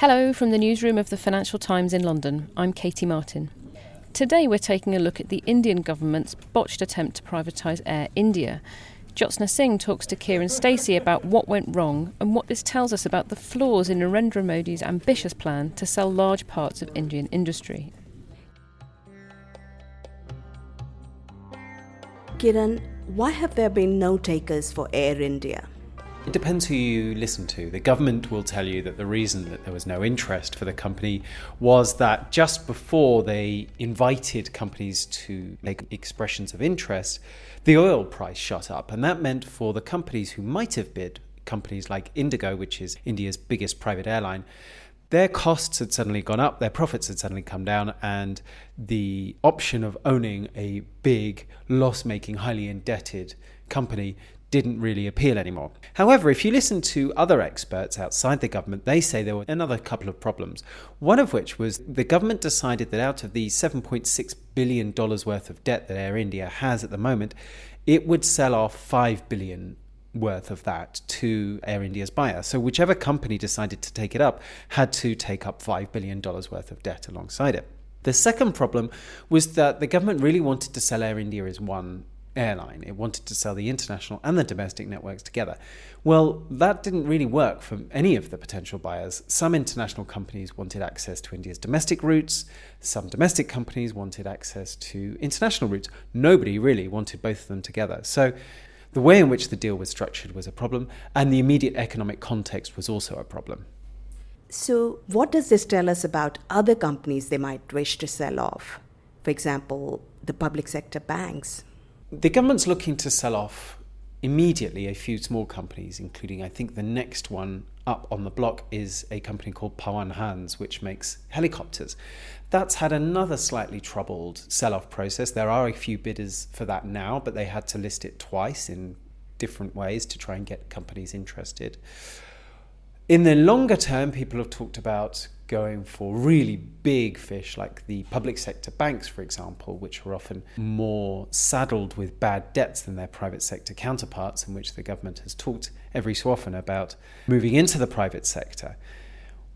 Hello from the newsroom of the Financial Times in London. I'm Katie Martin. Today we're taking a look at the Indian government's botched attempt to privatise Air India. Jyotsna Singh talks to Kiran Stacey about what went wrong and what this tells us about the flaws in Narendra Modi's ambitious plan to sell large parts of Indian industry. Kiran, why have there been no takers for Air India? It depends who you listen to. The government will tell you that the reason that there was no interest for the company was that just before they invited companies to make expressions of interest, the oil price shot up. And that meant for the companies who might have bid, companies like Indigo, which is India's biggest private airline, their costs had suddenly gone up, their profits had suddenly come down, and the option of owning a big, loss making, highly indebted company didn't really appeal anymore. However, if you listen to other experts outside the government, they say there were another couple of problems. One of which was the government decided that out of the $7.6 billion worth of debt that Air India has at the moment, it would sell off 5 billion worth of that to Air India's buyer. So whichever company decided to take it up had to take up $5 billion worth of debt alongside it. The second problem was that the government really wanted to sell Air India as one airline. It wanted to sell the international and the domestic networks together. Well, that didn't really work for any of the potential buyers. Some international companies wanted access to India's domestic routes, some domestic companies wanted access to international routes. Nobody really wanted both of them together. So the way in which the deal was structured was a problem, and the immediate economic context was also a problem. So, what does this tell us about other companies they might wish to sell off? For example, the public sector banks. The government's looking to sell off immediately a few small companies, including, I think, the next one up on the block is a company called Pawan Hans, which makes helicopters. That's had another slightly troubled sell off process. There are a few bidders for that now, but they had to list it twice in different ways to try and get companies interested. In the longer term, people have talked about going for really big fish like the public sector banks, for example, which are often more saddled with bad debts than their private sector counterparts, in which the government has talked every so often about moving into the private sector.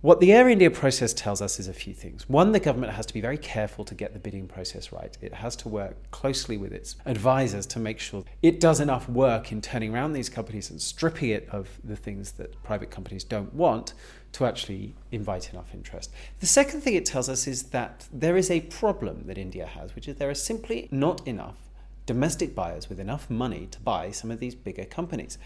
What the Air India process tells us is a few things. One, the government has to be very careful to get the bidding process right. It has to work closely with its advisors to make sure it does enough work in turning around these companies and stripping it of the things that private companies don't want to actually invite enough interest. The second thing it tells us is that there is a problem that India has, which is there are simply not enough domestic buyers with enough money to buy some of these bigger companies.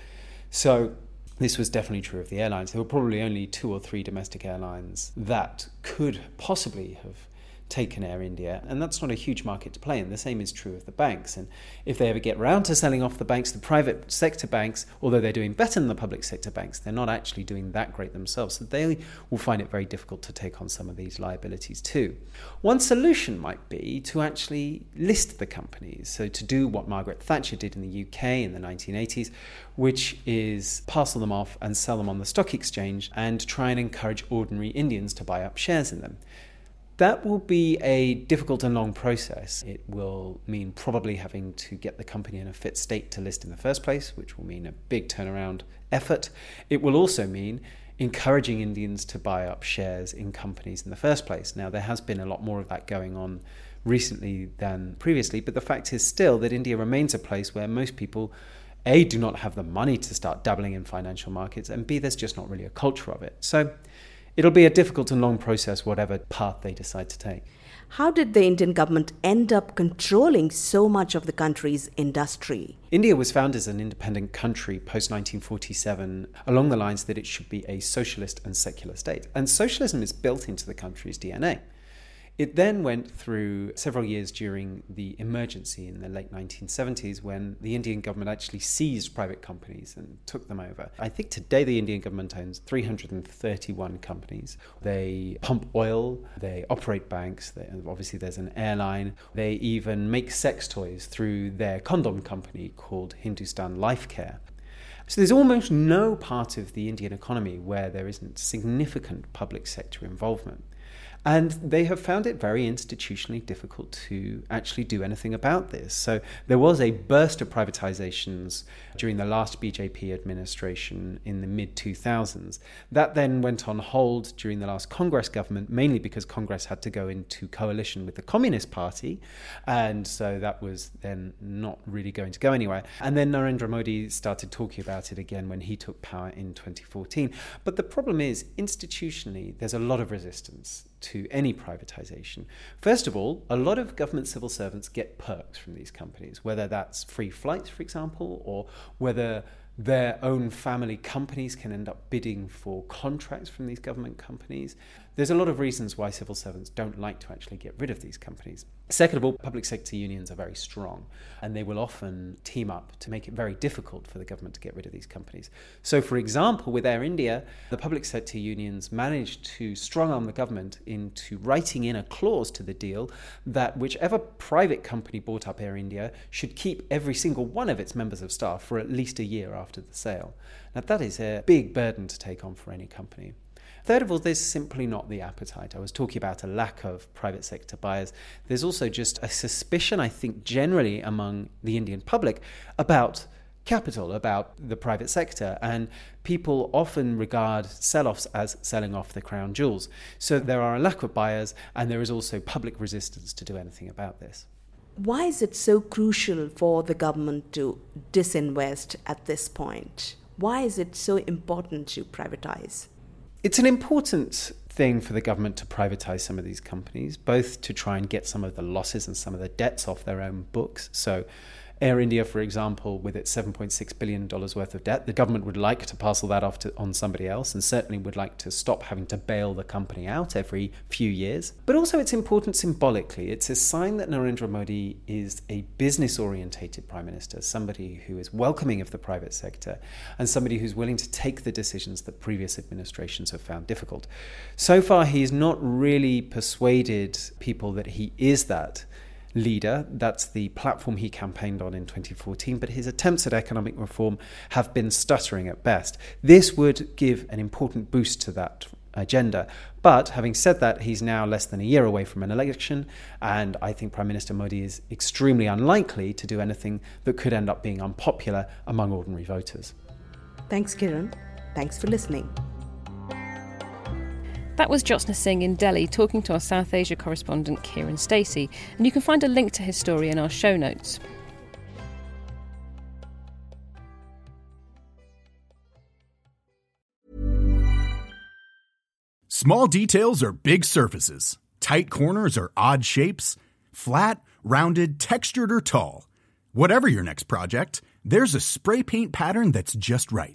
So this was definitely true of the airlines. There were probably only two or three domestic airlines that could possibly have taken Air India, and that's not a huge market to play in. The same is true of the banks. And if they ever get round to selling off the banks, the private sector banks, although they're doing better than the public sector banks, they're not actually doing that great themselves. So they will find it very difficult to take on some of these liabilities too. One solution might be to actually list the companies. So to do what Margaret Thatcher did in the UK in the 1980s, which is parcel them off and sell them on the stock exchange and try and encourage ordinary Indians to buy up shares in them. That will be a difficult and long process. It will mean probably having to get the company in a fit state to list in the first place, which will mean a big turnaround effort. It will also mean encouraging Indians to buy up shares in companies in the first place. Now, there has been a lot more of that going on recently than previously, but the fact is still that India remains a place where most people. A, do not have the money to start dabbling in financial markets, and B, there's just not really a culture of it. So it'll be a difficult and long process, whatever path they decide to take. How did the Indian government end up controlling so much of the country's industry? India was founded as an independent country post 1947 along the lines that it should be a socialist and secular state. And socialism is built into the country's DNA. It then went through several years during the emergency in the late 1970s when the Indian government actually seized private companies and took them over. I think today the Indian government owns 331 companies. They pump oil, they operate banks, they, obviously there's an airline, they even make sex toys through their condom company called Hindustan Life Care. So there's almost no part of the Indian economy where there isn't significant public sector involvement. And they have found it very institutionally difficult to actually do anything about this. So there was a burst of privatizations during the last BJP administration in the mid 2000s. That then went on hold during the last Congress government, mainly because Congress had to go into coalition with the Communist Party. And so that was then not really going to go anywhere. And then Narendra Modi started talking about it again when he took power in 2014. But the problem is, institutionally, there's a lot of resistance to any privatization. First of all, a lot of government civil servants get perks from these companies, whether that's free flights, for example, or whether their own family companies can end up bidding for contracts from these government companies. There's a lot of reasons why civil servants don't like to actually get rid of these companies. Second of all, public sector unions are very strong and they will often team up to make it very difficult for the government to get rid of these companies. So, for example, with Air India, the public sector unions managed to strong arm the government into writing in a clause to the deal that whichever private company bought up Air India should keep every single one of its members of staff for at least a year after the sale. Now, that is a big burden to take on for any company. Third of all, there's simply not the appetite. I was talking about a lack of private sector buyers. There's also just a suspicion, I think, generally among the Indian public about capital, about the private sector. And people often regard sell offs as selling off the crown jewels. So there are a lack of buyers, and there is also public resistance to do anything about this. Why is it so crucial for the government to disinvest at this point? Why is it so important to privatize? It's an important thing for the government to privatize some of these companies, both to try and get some of the losses and some of the debts off their own books. So Air India, for example, with its $7.6 billion worth of debt, the government would like to parcel that off to, on somebody else and certainly would like to stop having to bail the company out every few years. But also, it's important symbolically. It's a sign that Narendra Modi is a business orientated prime minister, somebody who is welcoming of the private sector and somebody who's willing to take the decisions that previous administrations have found difficult. So far, he's not really persuaded people that he is that leader. That's the platform he campaigned on in 2014, but his attempts at economic reform have been stuttering at best. This would give an important boost to that agenda. But having said that, he's now less than a year away from an election, and I think Prime Minister Modi is extremely unlikely to do anything that could end up being unpopular among ordinary voters. Thanks, Kiran. Thanks for listening. That was Jyotsna Singh in Delhi talking to our South Asia correspondent Kiran Stacey, and you can find a link to his story in our show notes. Small details are big surfaces, tight corners are odd shapes, flat, rounded, textured, or tall. Whatever your next project, there's a spray paint pattern that's just right